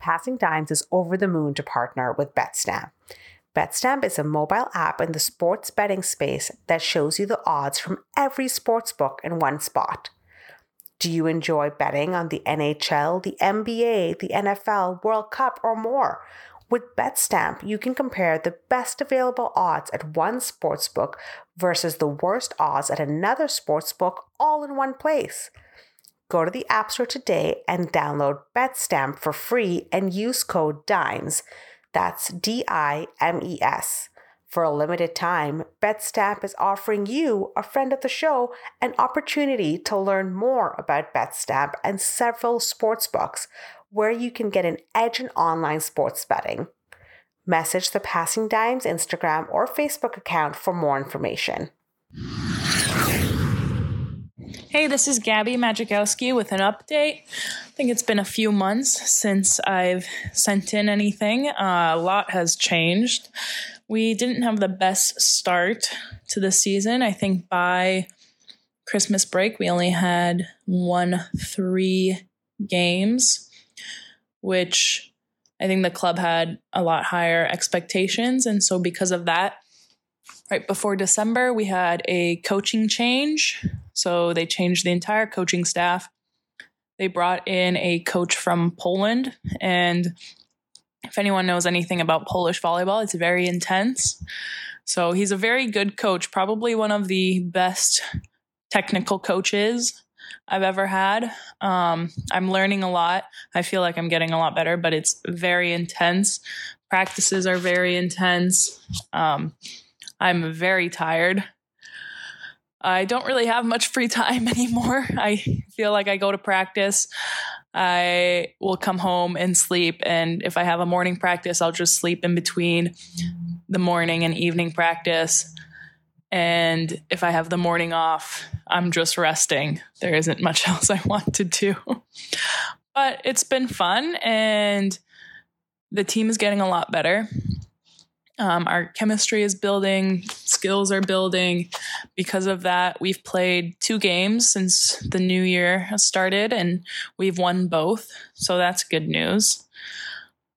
Passing Dimes is over the moon to partner with BetStamp. BetStamp is a mobile app in the sports betting space that shows you the odds from every sports book in one spot. Do you enjoy betting on the NHL, the NBA, the NFL, World Cup, or more? With BetStamp, you can compare the best available odds at one sportsbook versus the worst odds at another sportsbook all in one place. Go to the App Store today and download BetStamp for free and use code DIMES. That's D I M E S. For a limited time, BetStamp is offering you, a friend of the show, an opportunity to learn more about BetStamp and several sportsbooks where you can get an edge in online sports betting. Message the Passing Dimes Instagram or Facebook account for more information. Hey, this is Gabby Magikowski with an update. I think it's been a few months since I've sent in anything. Uh, a lot has changed. We didn't have the best start to the season. I think by Christmas break, we only had won three games, which I think the club had a lot higher expectations. And so, because of that, right before December, we had a coaching change. So, they changed the entire coaching staff. They brought in a coach from Poland. And if anyone knows anything about Polish volleyball, it's very intense. So, he's a very good coach, probably one of the best technical coaches I've ever had. Um, I'm learning a lot. I feel like I'm getting a lot better, but it's very intense. Practices are very intense. Um, I'm very tired. I don't really have much free time anymore. I feel like I go to practice. I will come home and sleep. And if I have a morning practice, I'll just sleep in between the morning and evening practice. And if I have the morning off, I'm just resting. There isn't much else I want to do. but it's been fun and the team is getting a lot better. Um, our chemistry is building, skills are building. Because of that, we've played two games since the new year has started and we've won both. So that's good news.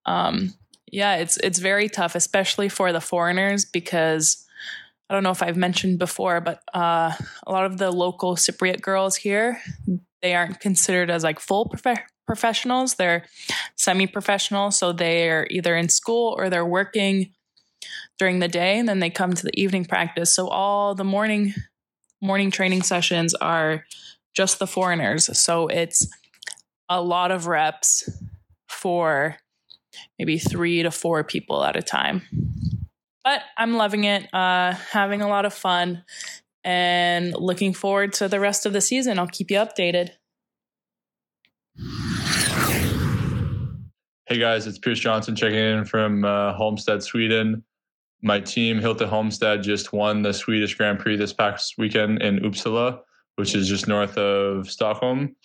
Um, yeah, it's it's very tough, especially for the foreigners, because I don't know if I've mentioned before, but uh, a lot of the local Cypriot girls here, they aren't considered as like full prof- professionals. They're semi-professional, so they're either in school or they're working during the day, and then they come to the evening practice. So all the morning morning training sessions are just the foreigners. So it's a lot of reps for maybe three to four people at a time. But I'm loving it, uh, having a lot of fun, and looking forward to the rest of the season. I'll keep you updated. Hey guys, it's Pierce Johnson checking in from uh, Sweden. My team, Hylte Halmstad, just won the Swedish Grand Prix this past weekend in Uppsala, which is just north of Stockholm.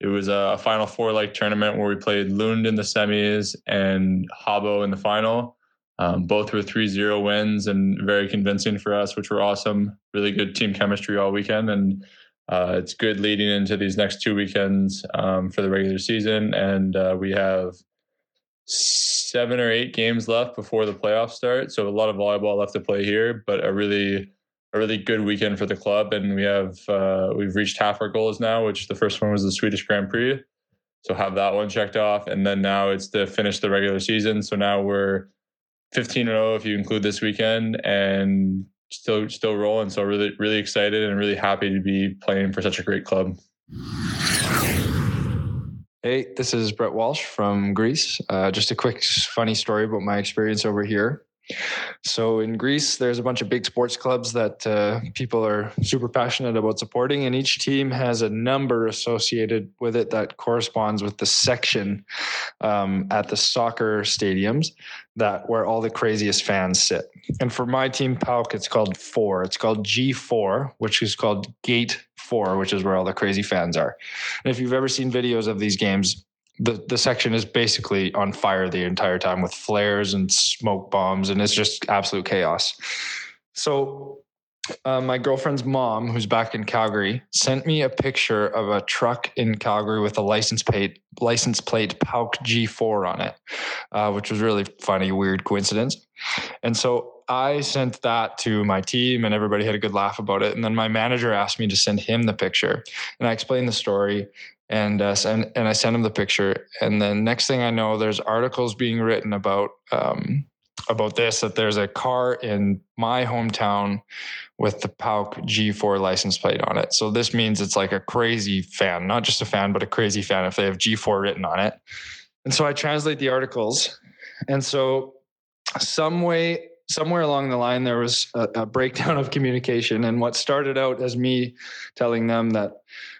It was a Final Four like tournament where we played Lund in the semis and Habo in the final. Um, both were 3 0 wins and very convincing for us, which were awesome. Really good team chemistry all weekend. And uh, it's good leading into these next two weekends um, for the regular season. And uh, we have seven or eight games left before the playoffs start. So a lot of volleyball left to play here, but a really a really good weekend for the club. And we have uh, we've reached half our goals now, which the first one was the Swedish Grand Prix. So have that one checked off, and then now it's to finish the regular season. So now we're 15 and 0 if you include this weekend, and still still rolling. So really really excited and really happy to be playing for such a great club. Hey, this is Brett Walsh from Greece. Uh, just a quick funny story about my experience over here. So in Greece, there's a bunch of big sports clubs that uh, people are super passionate about supporting, and each team has a number associated with it that corresponds with the section um, at the soccer stadiums that where all the craziest fans sit. And for my team, PAOK, it's called four. It's called G4, which is called Gate Four, which is where all the crazy fans are. And if you've ever seen videos of these games, the the section is basically on fire the entire time with flares and smoke bombs and it's just absolute chaos so uh, my girlfriend's mom, who's back in Calgary, sent me a picture of a truck in Calgary with a license plate license plate PAOK G4 on it, uh, which was really funny, weird coincidence. And so I sent that to my team, and everybody had a good laugh about it. And then my manager asked me to send him the picture, and I explained the story. And uh, and and I sent him the picture, and then next thing I know, there's articles being written about um, about this that there's a car in my hometown with the PAOK G4 license plate on it. So this means it's like a crazy fan, not just a fan, but a crazy fan if they have G4 written on it. And so I translate the articles. And so some way somewhere along the line there was a, a breakdown of communication and what started out as me telling them that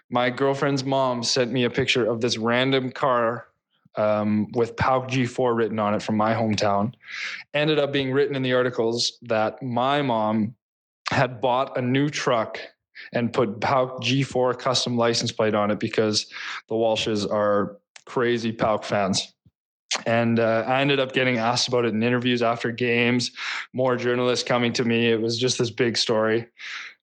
my girlfriend's mom sent me a picture of this random car um, with PAOK G4 written on it from my hometown. Ended up being written in the articles that my mom had bought a new truck and put PAOK G4 custom license plate on it because the Walshes are crazy Pauk fans. And uh, I ended up getting asked about it in interviews after games, more journalists coming to me. It was just this big story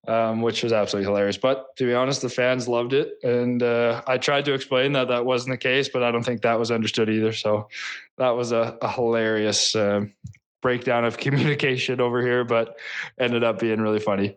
um, which was absolutely hilarious. But to be honest, the fans loved it, and uh, I tried to explain that that wasn't the case, but I don't think that was understood either. So that was a, a hilarious uh, breakdown of communication over here, but ended up being really funny.